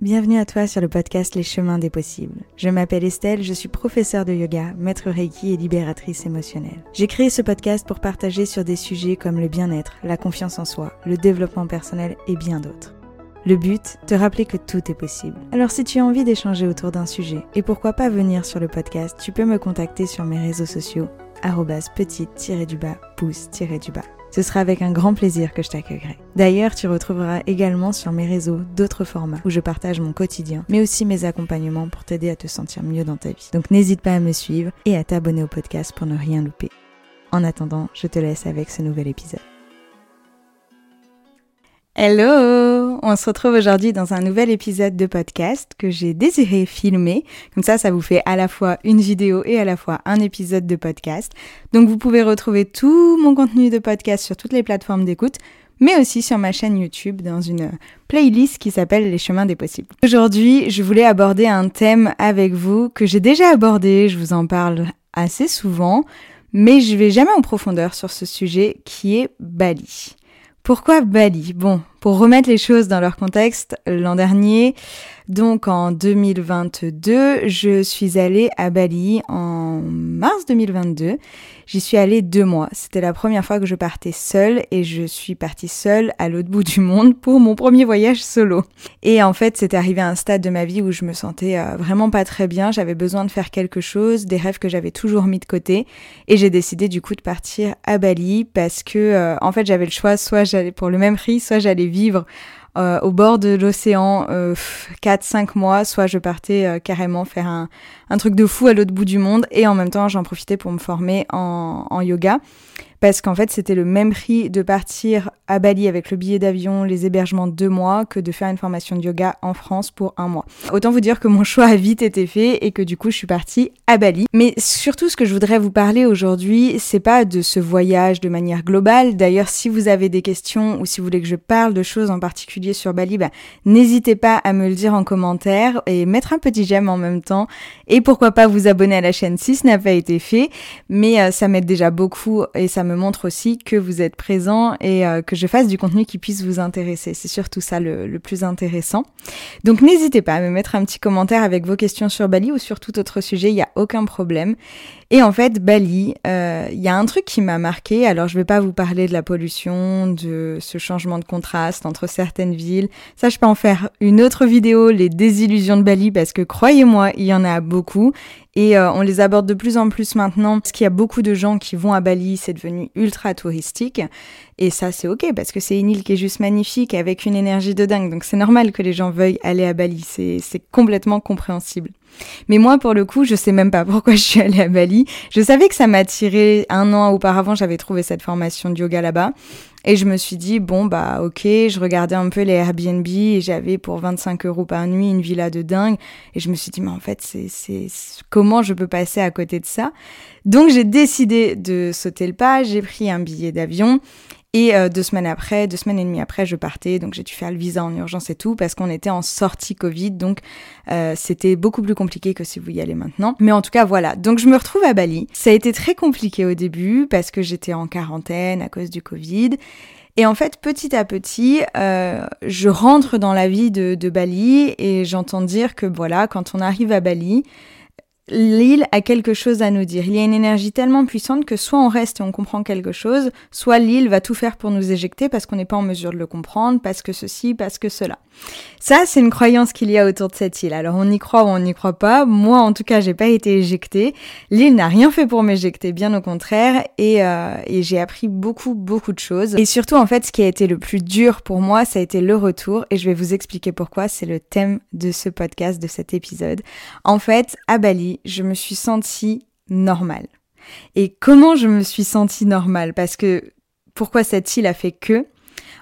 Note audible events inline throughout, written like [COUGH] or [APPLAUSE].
Bienvenue à toi sur le podcast Les chemins des possibles. Je m'appelle Estelle, je suis professeure de yoga, maître Reiki et libératrice émotionnelle. J'ai créé ce podcast pour partager sur des sujets comme le bien-être, la confiance en soi, le développement personnel et bien d'autres. Le but, te rappeler que tout est possible. Alors si tu as envie d'échanger autour d'un sujet, et pourquoi pas venir sur le podcast, tu peux me contacter sur mes réseaux sociaux, petite-du-bas, pouce-du-bas. Ce sera avec un grand plaisir que je t'accueillerai. D'ailleurs, tu retrouveras également sur mes réseaux d'autres formats où je partage mon quotidien, mais aussi mes accompagnements pour t'aider à te sentir mieux dans ta vie. Donc n'hésite pas à me suivre et à t'abonner au podcast pour ne rien louper. En attendant, je te laisse avec ce nouvel épisode. Hello On se retrouve aujourd'hui dans un nouvel épisode de podcast que j'ai désiré filmer. Comme ça, ça vous fait à la fois une vidéo et à la fois un épisode de podcast. Donc vous pouvez retrouver tout mon contenu de podcast sur toutes les plateformes d'écoute, mais aussi sur ma chaîne YouTube dans une playlist qui s'appelle Les chemins des possibles. Aujourd'hui, je voulais aborder un thème avec vous que j'ai déjà abordé, je vous en parle assez souvent, mais je vais jamais en profondeur sur ce sujet qui est Bali. Pourquoi Bali? Bon, pour remettre les choses dans leur contexte, l'an dernier, donc en 2022, je suis allée à Bali en mars 2022. J'y suis allée deux mois. C'était la première fois que je partais seule et je suis partie seule à l'autre bout du monde pour mon premier voyage solo. Et en fait, c'était arrivé à un stade de ma vie où je me sentais euh, vraiment pas très bien. J'avais besoin de faire quelque chose, des rêves que j'avais toujours mis de côté. Et j'ai décidé du coup de partir à Bali parce que, euh, en fait, j'avais le choix, soit j'allais pour le même prix, soit j'allais vivre euh, au bord de l'océan euh, 4-5 mois, soit je partais euh, carrément faire un, un, truc de fou à l'autre bout du monde et en même temps j'en profitais pour me former en yoga parce qu'en fait c'était le même prix de partir à Bali avec le billet d'avion, les hébergements de deux mois que de faire une formation de yoga en France pour un mois. Autant vous dire que mon [LAUGHS] choix a vite été fait et que du coup je suis partie à Bali. Mais surtout ce que je voudrais vous parler aujourd'hui, c'est pas de ce voyage de manière globale. D'ailleurs si vous avez des questions ou si vous voulez que je parle de choses en particulier sur Bali, bah, n'hésitez pas à me le dire en commentaire et mettre un petit j'aime en même temps. Et pourquoi pas vous abonner à la chaîne si ce n'a pas été fait. Mais euh, ça m'aide déjà beaucoup et ça me montre aussi que vous êtes présent et euh, que je fasse du contenu qui puisse vous intéresser. C'est surtout ça le, plus intéressant. Donc n'hésitez pas à me mettre un petit commentaire avec vos questions sur Bali ou sur tout autre sujet, il n'y a aucun problème. Et en fait, Bali, il euh, y a un truc qui m'a marqué. Alors, je vais pas vous parler de la pollution, de ce changement de contraste entre certaines villes. Ça, je peux en faire une autre vidéo, les désillusions de Bali, parce que croyez-moi, il y en a beaucoup. Et euh, on les aborde de plus en plus maintenant, parce qu'il y a beaucoup de gens qui vont à Bali, c'est devenu ultra touristique. Et ça, c'est ok, parce que c'est une île qui est juste magnifique, avec une énergie de dingue. Donc c'est normal que les gens veuillent aller à Bali, c'est complètement compréhensible. Mais moi, pour le coup, je sais même pas pourquoi je suis allée à Bali. Je savais que ça m'attirait. Un an auparavant, j'avais trouvé cette formation de yoga là-bas. Et je me suis dit, bon, bah, ok, je regardais un peu les Airbnb et j'avais pour 25 euros par nuit une villa de dingue. Et je me suis dit, mais en fait, c'est, comment je peux passer à côté de ça? Donc, j'ai décidé de sauter le pas. J'ai pris un billet d'avion et euh, deux semaines après, deux semaines et demie après, je partais. Donc j'ai dû faire le visa en urgence et tout parce qu'on était en sortie Covid. Donc euh, c'était beaucoup plus compliqué que si vous y allez maintenant. Mais en tout cas, voilà. Donc je me retrouve à Bali. Ça a été très compliqué au début parce que j'étais en quarantaine à cause du Covid. Et en fait, petit à petit, euh, je rentre dans la vie de, de Bali et j'entends dire que voilà, quand on arrive à Bali, l'île a quelque chose à nous dire. Il y a une énergie tellement puissante que soit on reste et on comprend quelque chose, soit l'île va tout faire pour nous éjecter parce qu'on n'est pas en mesure de le comprendre, parce que ceci, parce que cela. Ça, c'est une croyance qu'il y a autour de cette île. Alors on y croit ou on n'y croit pas. Moi, en tout cas, j'ai pas été éjectée. L'île n'a rien fait pour m'éjecter, bien au contraire, et, euh, et j'ai appris beaucoup, beaucoup de choses. Et surtout, en fait, ce qui a été le plus dur pour moi, ça a été le retour, et je vais vous expliquer pourquoi. C'est le thème de ce podcast, de cet épisode. En fait, à Bali, je me suis sentie normale. Et comment je me suis sentie normale? Parce que pourquoi cette île a fait que?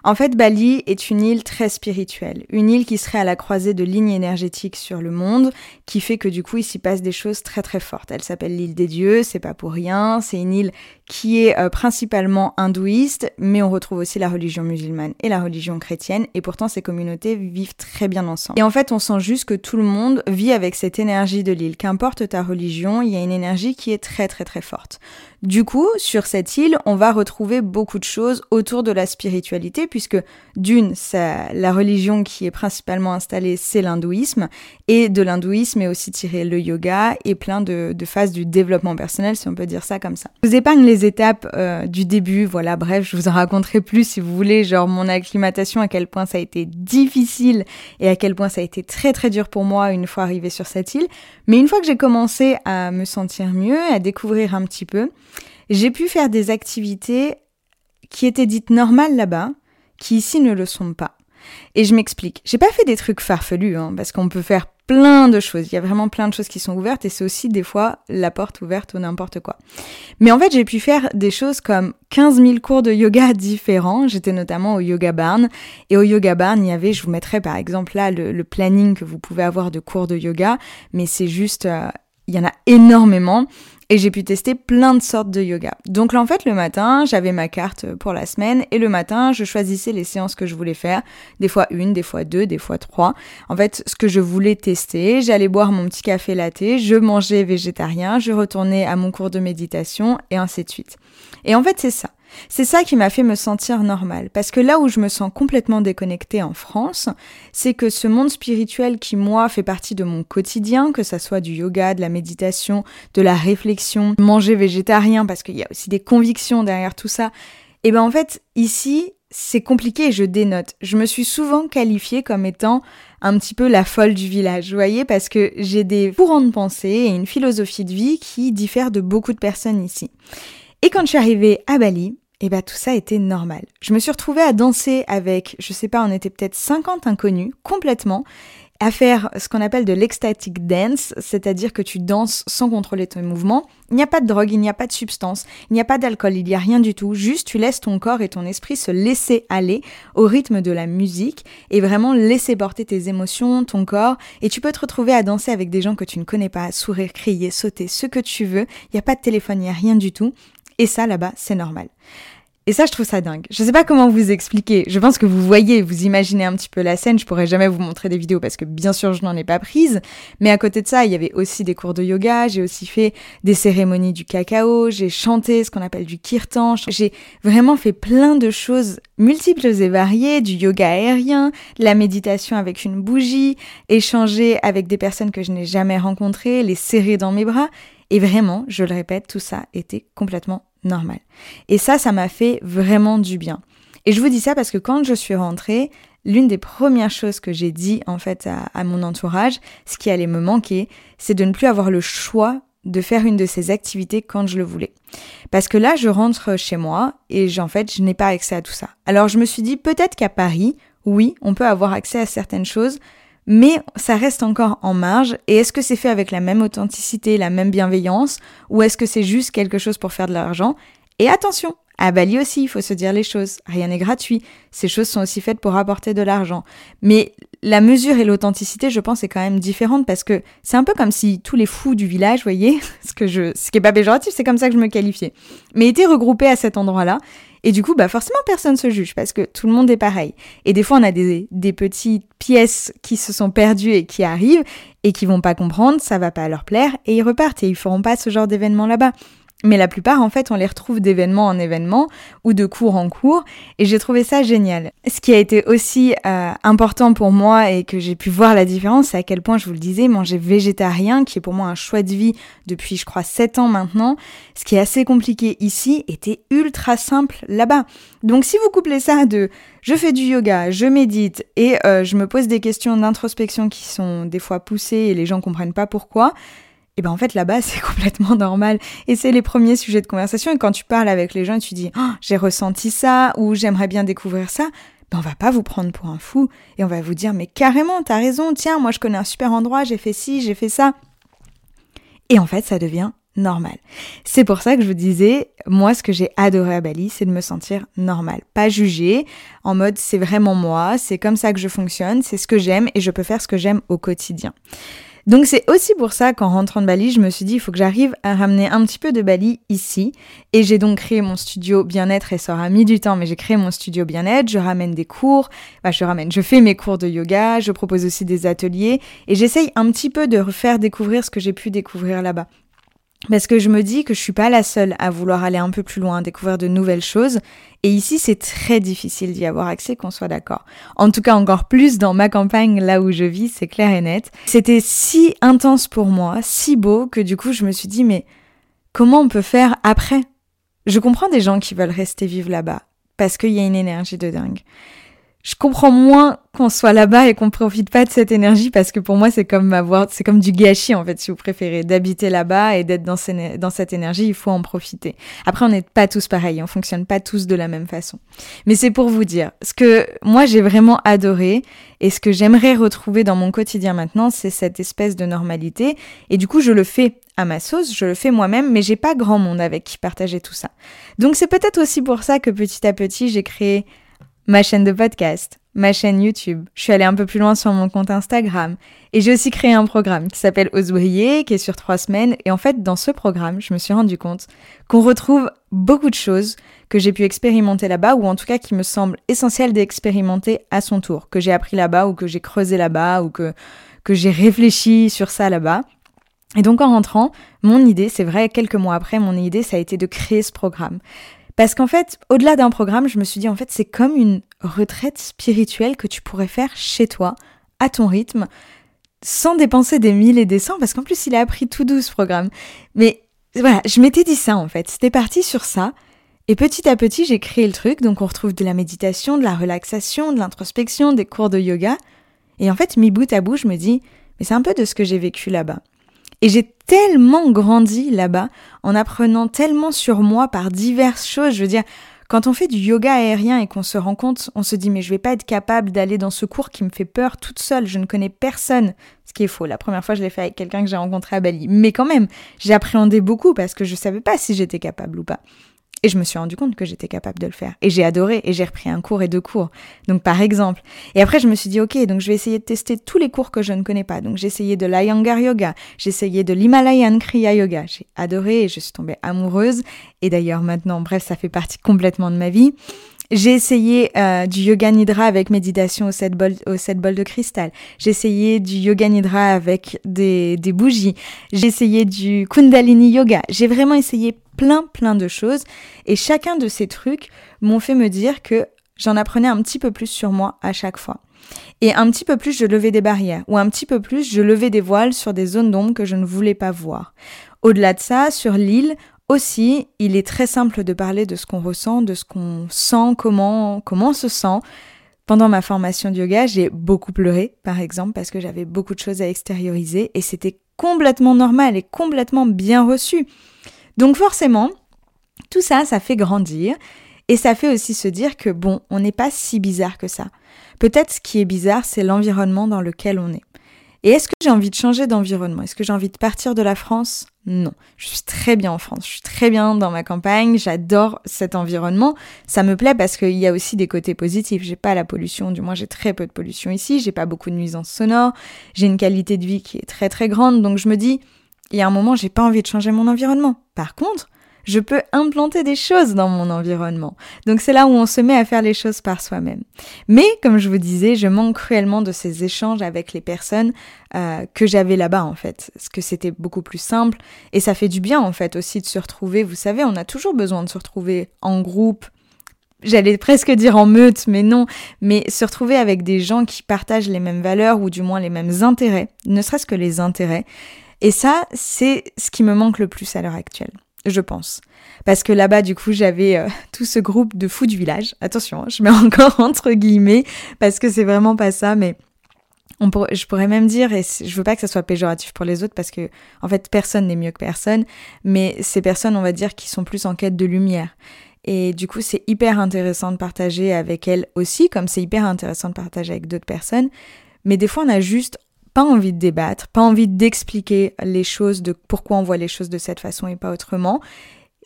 En fait, Bali est une île très spirituelle, une île qui serait à la croisée de lignes énergétiques sur le monde, qui fait que du coup, il s'y passe des choses très très fortes. Elle s'appelle l'île des dieux, c'est pas pour rien, c'est une île qui est euh, principalement hindouiste, mais on retrouve aussi la religion musulmane et la religion chrétienne, et pourtant ces communautés vivent très bien ensemble. Et en fait, on sent juste que tout le monde vit avec cette énergie de l'île. Qu'importe ta religion, il y a une énergie qui est très très très forte. Du coup, sur cette île, on va retrouver beaucoup de choses autour de la spiritualité, puisque d'une, la religion qui est principalement installée, c'est l'hindouisme, et de l'hindouisme est aussi tiré le yoga et plein de, phases du développement personnel, si on peut dire ça comme ça. Vous épargne les étapes euh, du début, voilà, bref, je vous en raconterai plus si vous voulez, genre mon acclimatation, à quel point ça a été difficile et à quel point ça a été très très dur pour moi une fois arrivé sur cette île. Mais une fois que j'ai commencé à me sentir mieux, à découvrir un petit peu, j'ai pu faire des activités qui étaient dites normales là-bas, qui ici ne le sont pas. Et je m'explique. J'ai pas fait des trucs farfelus, hein, parce qu'on peut faire plein de choses. Il y a vraiment plein de choses qui sont ouvertes et c'est aussi des fois la porte ouverte ou n'importe quoi. Mais en fait, j'ai pu faire des choses comme 15 000 cours de yoga [LAUGHS] différents. J'étais notamment au Yoga Barn et au Yoga Barn, il y avait, je vous mettrai par exemple là le, planning que vous pouvez avoir de cours de yoga, mais c'est juste, euh, il y en a énormément et j'ai pu tester plein de sortes de yoga. Donc là, en fait, le matin, j'avais ma carte pour la semaine et le matin, je choisissais les séances que je voulais faire. Des fois une, des fois deux, des fois trois. En fait, ce que je voulais tester, j'allais boire mon petit café latte, je mangeais végétarien, je retournais à mon cours de méditation et ainsi de suite. Et en fait, c'est ça. C'est ça qui m'a fait me sentir normale. Parce que là où je me sens complètement déconnectée en France, c'est que ce monde spirituel qui, moi, fait partie de mon quotidien, que ça soit du yoga, de la méditation, de la réflexion, manger végétarien, parce qu'il y a aussi des convictions derrière tout ça, et eh ben en fait, ici, c'est compliqué je dénote. Je me suis souvent qualifiée comme étant un petit peu la folle du village, vous voyez, parce que j'ai des courants de pensée et une philosophie de vie qui diffèrent de beaucoup de personnes ici. Et quand je suis arrivée à Bali, eh ben tout ça était normal. Je me suis retrouvée à danser avec, je sais pas, on était peut-être 50 inconnus, complètement, à faire ce qu'on appelle de l'ecstatic dance, c'est-à-dire que tu danses sans contrôler ton mouvement. Il n'y a pas de drogue, il n'y a pas de substance, il n'y a pas d'alcool, il n'y a rien du tout. Juste, tu laisses ton corps et ton esprit se laisser aller au rythme de la musique et vraiment laisser porter tes émotions, ton corps. Et tu peux te retrouver à danser avec des gens que tu ne connais pas, sourire, crier, sauter, ce que tu veux. Il n'y a pas de téléphone, il n'y a rien du tout. Et ça, là-bas, c'est normal. Et ça, je trouve ça dingue. Je sais pas comment vous expliquer. Je pense que vous voyez, vous imaginez un petit peu la scène. Je pourrais jamais vous montrer des vidéos parce que bien sûr, je n'en ai pas prise. Mais à côté de ça, il y avait aussi des cours de yoga. J'ai aussi fait des cérémonies du cacao. J'ai chanté ce qu'on appelle du kirtan. J'ai vraiment fait plein de choses multiples et variées. Du yoga aérien, la méditation avec une bougie, échanger avec des personnes que je n'ai jamais rencontrées, les serrer dans mes bras. Et vraiment, je le répète, tout ça était complètement normal. Et ça, ça m'a fait vraiment du bien. Et je vous dis ça parce que quand je suis rentrée, l'une des premières choses que j'ai dit en fait à, mon entourage, ce qui allait me manquer, c'est de ne plus avoir le choix de faire une de ces activités quand je le voulais. Parce que là, je rentre chez moi et en fait, je n'ai pas accès à tout ça. Alors je me suis dit peut-être qu'à Paris, oui, on peut avoir accès à certaines choses, mais ça reste encore en marge. Et est-ce que c'est fait avec la même authenticité, la même bienveillance, ou est-ce que c'est juste quelque chose pour faire de l'argent? Et attention, à Bali aussi, il faut se dire les choses. Rien n'est gratuit. Ces choses sont aussi faites pour apporter de l'argent. Mais la mesure et l'authenticité, je pense, est quand même différente parce que c'est un peu comme si tous les fous du village, voyez, [LAUGHS] ce que je, ce qui est pas péjoratif, c'est comme ça que je me qualifiais, mais étaient regroupés à cet endroit-là et du coup, bah forcément, personne se juge parce que tout le monde est pareil. Et des fois, on a des, des petites pièces qui se sont perdues et qui arrivent et qui vont pas comprendre, ça va pas leur plaire et ils repartent et ils feront pas ce genre d'événement là-bas. Mais la plupart, en fait, on les retrouve d'événement en événement ou de cours en cours, et j'ai trouvé ça génial. Ce qui a été aussi euh, important pour moi et que j'ai pu voir la différence, c'est à quel point, je vous le disais, manger végétarien, qui est pour moi un choix de vie depuis, je crois, 7 ans maintenant, ce qui est assez compliqué ici, était ultra simple là-bas. Donc si vous couplez ça de je fais du yoga, je médite et euh, je me pose des questions d'introspection qui sont des fois poussées et les gens comprennent pas pourquoi, et ben en fait là-bas [LAUGHS] c'est complètement normal. Et c'est les premiers sujets de conversation. Et quand tu parles avec les gens et tu dis oh, j'ai ressenti ça ou j'aimerais bien découvrir ça. Ben on va pas vous prendre pour un fou. Et on va vous dire mais carrément t'as raison. Tiens moi je connais un super endroit. J'ai fait ci j'ai fait ça. Et en fait ça devient normal. C'est pour ça que je vous disais, moi ce que j'ai adoré à Bali, c'est de me sentir normal, pas jugé, en mode c'est vraiment moi, c'est comme ça que je fonctionne, c'est ce que j'aime et je peux faire ce que j'aime au quotidien. Donc c'est aussi pour ça qu'en rentrant de Bali, je me suis dit, il faut que j'arrive à ramener un petit peu de Bali ici. Et j'ai donc créé mon studio bien-être et ça aura mis du temps, mais j'ai créé mon studio bien-être, je ramène des cours, bah, je ramène, je fais mes cours de yoga, je propose aussi des ateliers et j'essaye un petit peu de refaire découvrir ce que j'ai pu découvrir là-bas. Parce que je me dis que je suis pas la seule à vouloir aller un peu plus loin, découvrir de nouvelles choses. Et ici, c'est très difficile d'y avoir accès, qu'on soit d'accord. En tout cas, encore plus dans ma campagne, là où je vis, c'est clair et net. C'était si intense pour moi, si beau, que du coup, je me suis dit, mais comment on peut faire après? Je comprends des gens qui veulent rester vivre là-bas, parce qu'il y a une énergie de dingue je comprends moins qu'on soit là-bas et qu'on profite pas de cette énergie parce que pour moi c'est comme avoir c'est comme du gâchis en fait si vous préférez d'habiter là-bas et d'être dans, cette énergie il faut en profiter. Après on n'est pas tous pareils on fonctionne pas tous de la même façon. Mais c'est pour vous dire ce que moi j'ai vraiment adoré et ce que j'aimerais retrouver dans mon quotidien maintenant c'est cette espèce de normalité. Et du coup je le fais à ma sauce, je le fais moi-même, mais j'ai pas grand monde avec qui partager tout ça. Donc c'est peut-être aussi pour ça que petit à petit j'ai créé ma chaîne de podcast, ma chaîne YouTube. Je suis allée un peu plus loin sur mon compte Instagram. Et j'ai aussi créé un programme qui s'appelle Ose briller, qui est sur trois semaines. Et en fait, dans ce programme, je me suis rendu compte qu'on retrouve beaucoup de choses que j'ai pu expérimenter là-bas, ou en tout cas qui me semblent essentielles d'expérimenter à son tour, que j'ai appris là-bas, ou que j'ai creusé là-bas, ou que, que j'ai réfléchi sur ça là-bas. Et donc en rentrant, mon idée, c'est vrai, quelques mois après, mon idée, ça a été de créer ce programme. Parce qu'en fait, au-delà d'un programme, je me suis dit, en fait, c'est comme une retraite spirituelle que tu pourrais faire chez toi, à ton rythme, sans dépenser des mille et des cents, parce qu'en plus, il a appris tout doux ce programme. Mais voilà, je m'étais dit ça, en fait. C'était parti sur ça. Et petit à petit, j'ai créé le truc. Donc, on retrouve de la méditation, de la relaxation, de l'introspection, des cours de yoga. Et en fait, mi bout à bout, je me dis, mais c'est un peu de ce que j'ai vécu là-bas. Et j'ai tellement grandi là-bas en apprenant tellement sur moi par diverses choses. Je veux dire, quand on fait du yoga aérien et qu'on se rend compte, on se dit mais je vais pas être capable d'aller dans ce cours qui me fait peur toute seule, je ne connais personne. Ce qui est faux. La première fois, je l'ai fait avec quelqu'un que j'ai rencontré à Bali. Mais quand même, j'ai appréhendé beaucoup parce que je savais pas si j'étais capable ou pas. Et je me suis rendu compte que j'étais capable de le faire. Et j'ai adoré et j'ai repris un cours et deux cours. Donc par exemple. Et après je me suis dit ok, donc je vais essayer de tester tous les cours que je ne connais pas. Donc j'ai essayé de l'Iyengar Yoga, j'ai essayé de l'Himalayan Kriya Yoga. J'ai adoré et je suis tombée amoureuse. Et d'ailleurs maintenant, bref, ça fait partie complètement de ma vie. J'ai essayé euh, du yoga nidra avec méditation au 7 bol, au 7 bol de cristal. J'ai essayé du yoga nidra avec des bougies. J'ai essayé du kundalini yoga. J'ai vraiment essayé plein plein de choses et chacun de ces trucs m'ont fait me dire que j'en apprenais un petit peu plus sur moi à chaque fois. Et un petit peu plus, je levais des barrières, ou un petit peu plus, je levais des voiles sur des zones d'ombre que je ne voulais pas voir. Au-delà de ça, sur l'île, aussi, il est très simple de parler de ce qu'on ressent, de ce qu'on sent, comment, comment on se sent. Pendant ma formation de yoga, j'ai beaucoup pleuré, par exemple, parce que j'avais beaucoup de choses à extérioriser et c'était complètement normal et complètement bien reçu. Donc forcément, tout ça, ça fait grandir et ça fait aussi se dire que bon, on n'est pas si bizarre que ça. Peut-être ce qui est bizarre, c'est l'environnement dans lequel on est. Et est-ce que j'ai envie de changer d'environnement? Est-ce que j'ai envie de partir de la France? Non. Je suis très bien en France, je suis très bien dans ma campagne, j'adore cet environnement. Ça me plaît parce qu'il y a aussi des côtés positifs. J'ai pas la pollution, du moins j'ai très peu de pollution ici, j'ai pas beaucoup de nuisances sonores, j'ai une qualité de vie qui est très très grande, donc je me dis, il y a un moment, j'ai pas envie de changer mon environnement. Par contre, je peux implanter des choses dans mon environnement. Donc c'est là où on se met à faire les choses par soi-même. Mais comme je vous disais, je manque cruellement de ces échanges avec les personnes euh, que j'avais là-bas en fait, parce que c'était beaucoup plus simple et ça fait du bien en fait aussi de se retrouver. Vous savez, on a toujours besoin de se retrouver en groupe. J'allais presque dire en meute, mais non, mais se retrouver avec des gens qui partagent les mêmes valeurs ou du moins les mêmes intérêts, ne serait-ce que les intérêts. Et ça, c'est ce qui me manque le plus à l'heure actuelle, je pense. Parce que là-bas, du coup, j'avais euh, [LAUGHS] tout ce groupe de fous du village. Attention, hein, je mets [LAUGHS] encore entre guillemets, parce que c'est vraiment pas ça, mais on je pourrais même dire, et je veux pas que ça soit péjoratif pour les autres, parce que, en fait, personne n'est mieux que personne, mais ces personnes, on va dire, qui sont plus en quête de lumière. Et du coup, c'est hyper intéressant de partager avec elles aussi, comme c'est hyper intéressant de partager avec d'autres personnes. Mais des fois, on a juste pas envie de débattre, pas envie d'expliquer les choses, de pourquoi on voit les choses de cette façon et pas autrement.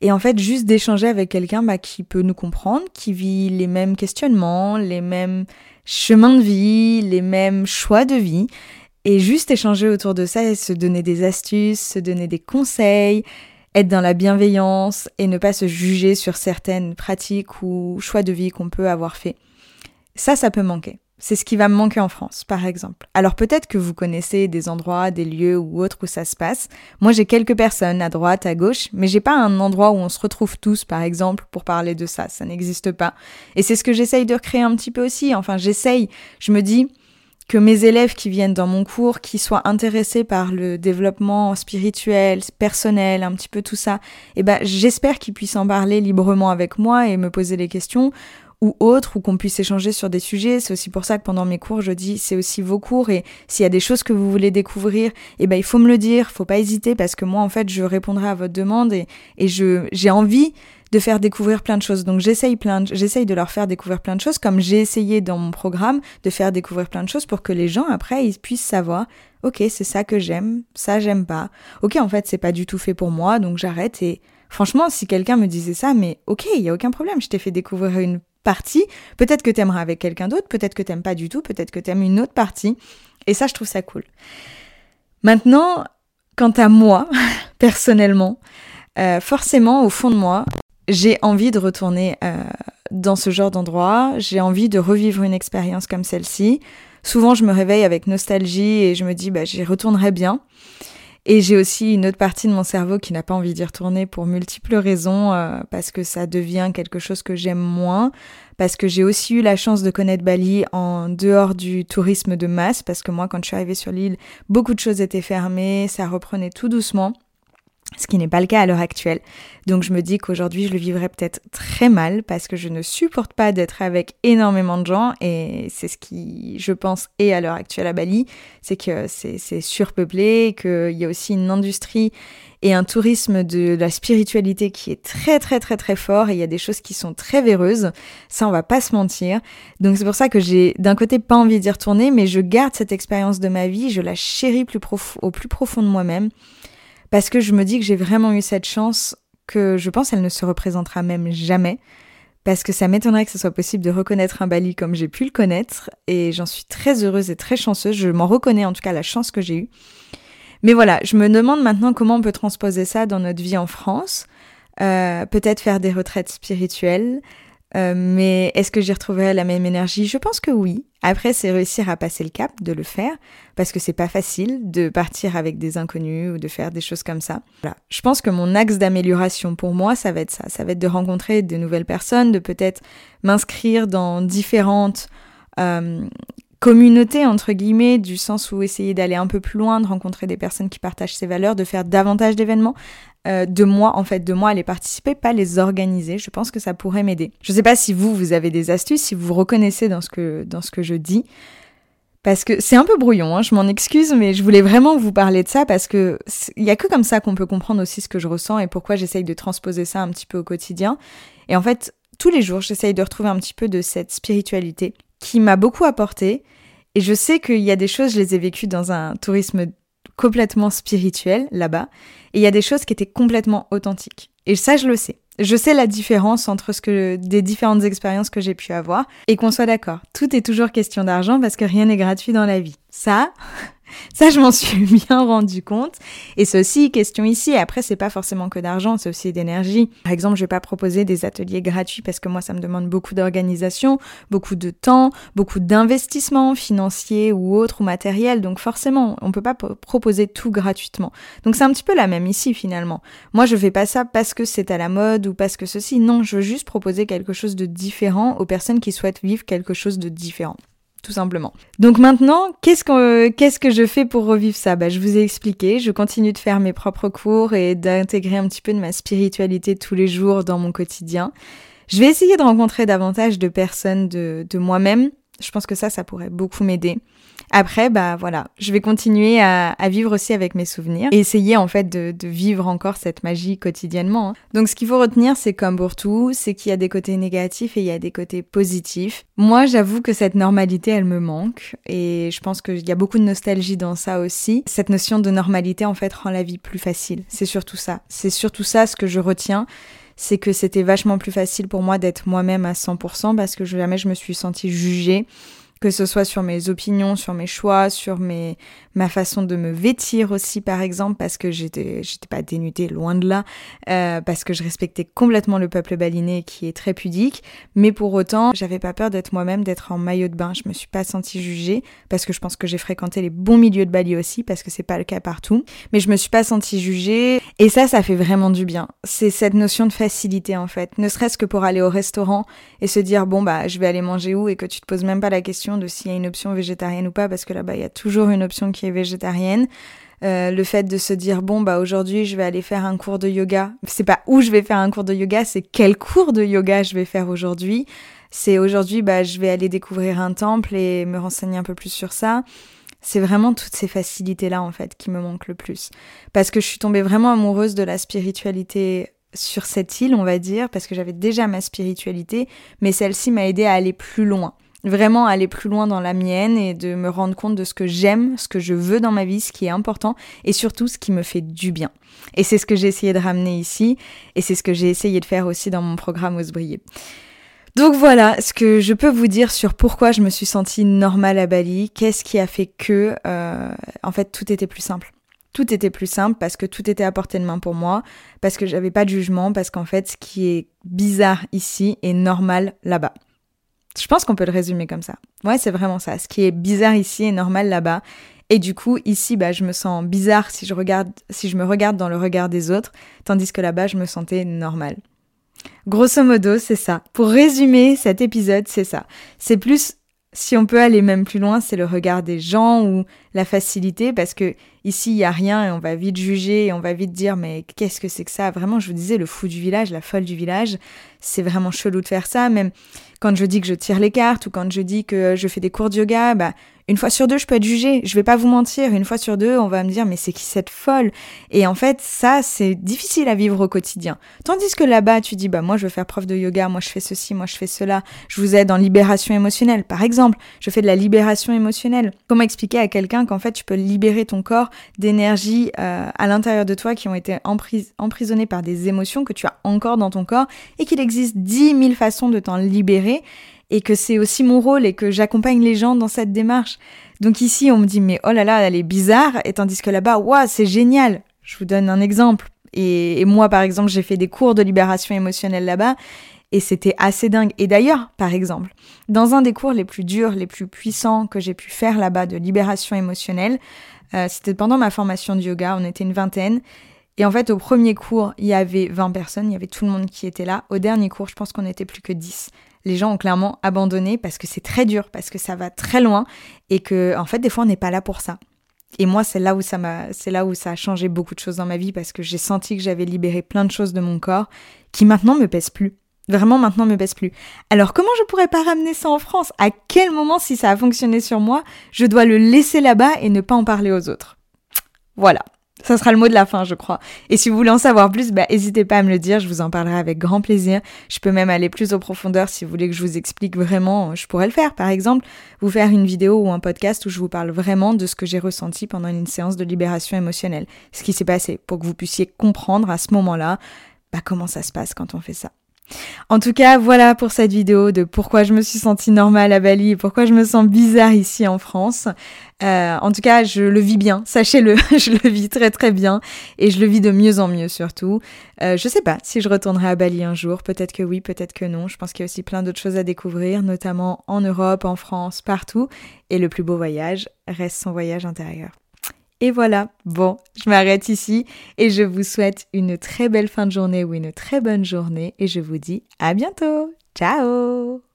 Et en fait, juste d'échanger avec quelqu'un bah, qui peut nous comprendre, qui vit les mêmes questionnements, les mêmes chemins de vie, les mêmes choix de vie. Et juste échanger autour de ça et se donner des astuces, se donner des conseils, être dans la bienveillance et ne pas se juger sur certaines pratiques ou choix de vie qu'on peut avoir fait. Ça, ça peut manquer. C'est ce qui va me manquer en France, par exemple. Alors peut-être que vous connaissez des endroits, des lieux ou autres où ça se passe. Moi, j'ai quelques personnes à droite, à gauche, mais j'ai pas un endroit où on se retrouve tous, par exemple, pour parler de ça. Ça n'existe pas. Et c'est ce que j'essaye de recréer un petit peu aussi. Enfin, j'essaye. Je me dis, que mes élèves qui viennent dans mon cours, qui soient intéressés par le développement spirituel, personnel, un petit peu tout ça, eh ben j'espère qu'ils puissent en parler librement avec moi et me poser des questions ou autres, ou qu'on puisse échanger sur des sujets. C'est aussi pour ça que pendant mes cours, je dis c'est aussi vos cours et s'il y a des choses que vous voulez découvrir, eh ben il faut me le dire, faut pas hésiter parce que moi en fait je répondrai à votre demande et, et je j'ai envie de faire découvrir plein de choses. Donc j'essaye plein, j'essaye de leur faire découvrir plein de choses, comme j'ai essayé dans mon programme de faire découvrir plein de choses pour que les gens après ils puissent savoir, ok c'est ça que j'aime, ça j'aime pas. Ok en fait c'est pas du tout fait pour moi, donc j'arrête et franchement si quelqu'un me disait ça, mais ok il y a aucun problème, je t'ai fait découvrir une partie. Peut-être que t'aimeras avec quelqu'un d'autre, peut-être que t'aimes pas du tout, peut-être que t'aimes une autre partie. Et ça, je trouve ça cool. Maintenant, quant à moi, [LAUGHS] personnellement, euh, forcément, au fond de moi, j'ai envie de retourner euh, dans ce genre d'endroit. J'ai envie de revivre une expérience comme celle-ci. Souvent, je me réveille avec nostalgie et je me dis, bah, j'y retournerai bien. Et j'ai aussi une autre partie de mon cerveau qui n'a pas envie d'y retourner pour multiples raisons, euh, parce que ça devient quelque chose que j'aime moins, parce que j'ai aussi eu la chance de connaître Bali en dehors du tourisme de masse, parce que moi, quand je suis arrivée sur l'île, beaucoup de choses étaient fermées, ça reprenait tout doucement ce qui n'est pas le cas à l'heure actuelle. Donc je me dis qu'aujourd'hui je le vivrais peut-être très mal parce que je ne supporte pas d'être avec énormément de gens et c'est ce qui, je pense, est à l'heure actuelle à Bali, c'est que c'est surpeuplé, qu'il y a aussi une industrie et un tourisme de la spiritualité qui est très très très très fort et il y a des choses qui sont très véreuses, ça on va pas se mentir. Donc c'est pour ça que j'ai d'un côté pas envie d'y retourner mais je garde cette expérience de ma vie, je la chéris plus au plus profond de moi-même parce que je me dis que j'ai vraiment eu cette chance que je pense elle ne se représentera même jamais. Parce que ça m'étonnerait que ce soit possible de reconnaître un Bali comme j'ai pu le connaître. Et j'en suis très heureuse et très chanceuse, je m'en reconnais en tout cas la chance que j'ai eue. Mais voilà, je me demande maintenant comment on peut transposer ça dans notre vie en France, euh, peut-être faire des retraites spirituelles, euh, mais est-ce que j'y retrouverai la même énergie? Je pense que oui. Après, c'est réussir à passer le cap, de le faire, parce que c'est pas facile de partir avec des inconnus ou de faire des choses comme ça. Voilà. Je pense que mon axe d'amélioration pour moi, ça va être ça. Ça va être de rencontrer de nouvelles personnes, de peut-être m'inscrire dans différentes euh, communautés, entre guillemets, du sens où essayer d'aller un peu plus loin, de rencontrer des personnes qui partagent ces valeurs, de faire davantage d'événements. Euh, de moi, en fait, de moi à les participer, pas les organiser. Je pense que ça pourrait m'aider. Je sais pas si vous, vous avez des astuces, si vous vous reconnaissez dans ce que, dans ce que je dis. Parce que c'est un peu brouillon, hein, je m'en excuse, mais je voulais vraiment vous parler de ça parce que il y a que comme ça qu'on peut comprendre aussi ce que je ressens et pourquoi j'essaye de transposer ça un petit peu au quotidien. Et en fait, tous les jours, j'essaye de retrouver un petit peu de cette spiritualité qui m'a beaucoup apporté. Et je sais qu'il y a des choses, je les ai vécues dans un tourisme complètement spirituel là-bas, et il y a des choses qui étaient complètement authentiques. Et ça, je le sais. Je sais la différence entre ce que des différentes expériences que j'ai pu avoir et qu'on soit d'accord. Tout est toujours question d'argent parce que rien n'est gratuit dans la vie. Ça, ça, je m'en suis [LAUGHS] bien rendu compte. Et c'est aussi question ici. Après, c'est pas forcément que d'argent, c'est aussi d'énergie. Par exemple, je vais pas proposer des ateliers gratuits parce que moi, ça me demande beaucoup d'organisation, beaucoup de temps, beaucoup d'investissement financier ou autre ou matériel. Donc forcément, on peut pas proposer tout gratuitement. Donc c'est un petit peu la même ici finalement. Moi, je fais pas ça parce que c'est à la mode ou parce que ceci. Non, je veux juste proposer quelque chose de différent aux personnes qui souhaitent vivre quelque chose de différent tout simplement. Donc maintenant, qu'est-ce que, qu'est-ce que je fais pour revivre ça? Bah, Je vous ai expliqué, je continue de faire mes propres cours et d'intégrer un petit peu de ma spiritualité tous les jours dans mon quotidien. Je vais essayer de rencontrer davantage de personnes de, de moi-même. Je pense que ça, ça pourrait beaucoup m'aider. Après, bah voilà, je vais continuer à, vivre aussi avec mes souvenirs et essayer en fait de, vivre encore cette magie quotidiennement. Hein. Donc ce qu'il faut retenir, c'est comme pour tout, c'est qu'il y a des côtés négatifs et il y a des côtés positifs. Moi, j'avoue que cette normalité, elle me manque et je pense qu'il y a beaucoup de nostalgie dans ça aussi. Cette notion de normalité, en fait, rend la vie plus facile. C'est surtout ça. C'est surtout ça ce que je retiens c'est que c'était vachement plus facile pour moi d'être moi-même à 100% parce que jamais je me suis sentie jugée que ce soit sur mes opinions, sur mes choix, sur mes ma façon de me vêtir aussi par exemple parce que j'étais j'étais pas dénudée loin de là euh, parce que je respectais complètement le peuple balinais qui est très pudique. Mais pour autant j'avais pas peur d'être moi-même d'être en maillot de bain. Je me suis pas sentie jugée parce que je pense que j'ai fréquenté les bons milieux de Bali aussi parce que c'est pas le cas partout. Mais je me suis pas sentie jugée et ça ça fait vraiment du bien. C'est cette notion de facilité en fait. Ne serait-ce que pour aller au restaurant et se dire bon bah je vais aller manger où et que tu te poses même pas la question de s'il y a une option végétarienne ou pas, parce que là-bas, il y a toujours une option qui est végétarienne. Euh, le fait de se dire bon bah aujourd'hui je vais aller faire un cours de yoga. C'est pas où je vais faire un cours de yoga c'est quel cours de yoga je vais faire aujourd'hui. C'est aujourd'hui bah je vais aller découvrir un temple et me renseigner un peu plus sur ça. C'est vraiment toutes ces facilités là en fait qui me manquent le plus. Parce que je suis tombée vraiment amoureuse de la spiritualité sur cette île on va dire parce que j'avais déjà ma spiritualité mais celle-ci m'a aidé à aller plus loin vraiment aller plus loin dans la mienne et de me rendre compte de ce que j'aime, ce que je veux dans ma vie, ce qui est important et surtout ce qui me fait du bien. Et c'est ce que j'ai essayé de ramener ici et c'est ce que j'ai essayé de faire aussi dans mon programme Ose briller. Donc voilà ce que je peux vous dire sur pourquoi je me suis sentie normale à Bali, qu'est-ce qui a fait que, euh, en fait, tout était plus simple. Tout était plus simple parce que tout était à portée de main pour moi, parce que j'avais pas de jugement, parce qu'en fait, ce qui est bizarre ici est normal là-bas. Je pense qu'on peut le résumer comme ça. Ouais, c'est vraiment ça. Ce qui est bizarre ici est normal là-bas. Et du coup, ici, bah, je me sens bizarre si je regarde, si je me regarde dans le regard des autres, tandis que là-bas, je me sentais normal. Grosso modo, c'est ça. Pour résumer cet épisode, c'est ça. C'est plus, si on peut aller même plus loin, c'est le regard des gens ou la facilité, parce que ici, il y a rien et on va vite juger et on va vite dire, mais qu'est-ce que c'est que ça? Vraiment, je vous disais, le fou du village, la folle du village, c'est vraiment chelou de faire ça. Même quand je dis que je tire les cartes ou quand je dis que je fais des cours de yoga, bah, une fois sur deux, je peux être jugée. Je vais pas vous mentir. Une fois sur deux, on va me dire, mais c'est qui cette folle? Et en fait, ça, c'est difficile à vivre au quotidien. Tandis que là-bas, tu dis, bah, moi, je veux faire prof de yoga, moi, je fais ceci, moi, je fais cela. Je vous aide en libération émotionnelle. Par exemple, je fais de la libération émotionnelle. Comment expliquer à quelqu'un qu'en fait, tu peux libérer ton corps d'énergie euh, à l'intérieur de toi qui ont été emprisonnées par des émotions que tu as encore dans ton corps et qu'il existe dix mille façons de t'en libérer et que c'est aussi mon rôle et que j'accompagne les gens dans cette démarche. Donc ici, on me dit mais oh là là, elle est bizarre et tandis que là-bas, waouh, c'est génial. Je vous donne un exemple. Et, et moi, par exemple, j'ai fait des cours de libération émotionnelle là-bas et c'était assez dingue. Et d'ailleurs, par exemple, dans un des cours les plus durs, les plus puissants que j'ai pu faire là-bas de libération émotionnelle, euh, c'était pendant ma formation de yoga, on était une vingtaine. Et en fait, au premier cours, il y avait 20 personnes, il y avait tout le monde qui était là. Au dernier cours, je pense qu'on n'était plus que 10. Les gens ont clairement abandonné parce que c'est très dur, parce que ça va très loin et que, en fait, des fois, on n'est pas là pour ça. Et moi, c'est là où ça m'a, c'est là où ça a changé beaucoup de choses dans ma vie parce que j'ai senti que j'avais libéré plein de choses de mon corps qui maintenant me pèsent plus. Vraiment, maintenant, me pèse plus. Alors, comment je pourrais pas ramener ça en France? À quel moment, si ça a fonctionné sur moi, je dois le laisser là-bas et ne pas en parler aux autres? Voilà. Ça sera le mot de la fin, je crois. Et si vous voulez en savoir plus, bah, n'hésitez pas à me le dire, je vous en parlerai avec grand plaisir. Je peux même aller plus en profondeur si vous voulez que je vous explique vraiment, je pourrais le faire. Par exemple, vous faire une vidéo ou un podcast où je vous parle vraiment de ce que j'ai ressenti pendant une séance de libération émotionnelle. Ce qui s'est passé, pour que vous puissiez comprendre à ce moment-là, bah, comment ça se passe quand on fait ça. En tout cas, voilà pour cette vidéo de pourquoi je me suis sentie normale à Bali et pourquoi je me sens bizarre ici en France. Euh, en tout cas, je le vis bien, sachez-le, [LAUGHS] je le vis très très bien et je le vis de mieux en mieux surtout. Euh, je sais pas si je retournerai à Bali un jour, peut-être que oui, peut-être que non. Je pense qu'il y a aussi plein d'autres choses à découvrir, notamment en Europe, en France, partout. Et le plus beau voyage reste son voyage intérieur. Et voilà, bon, je m'arrête ici et je vous souhaite une très belle fin de journée ou une très bonne journée et je vous dis à bientôt. Ciao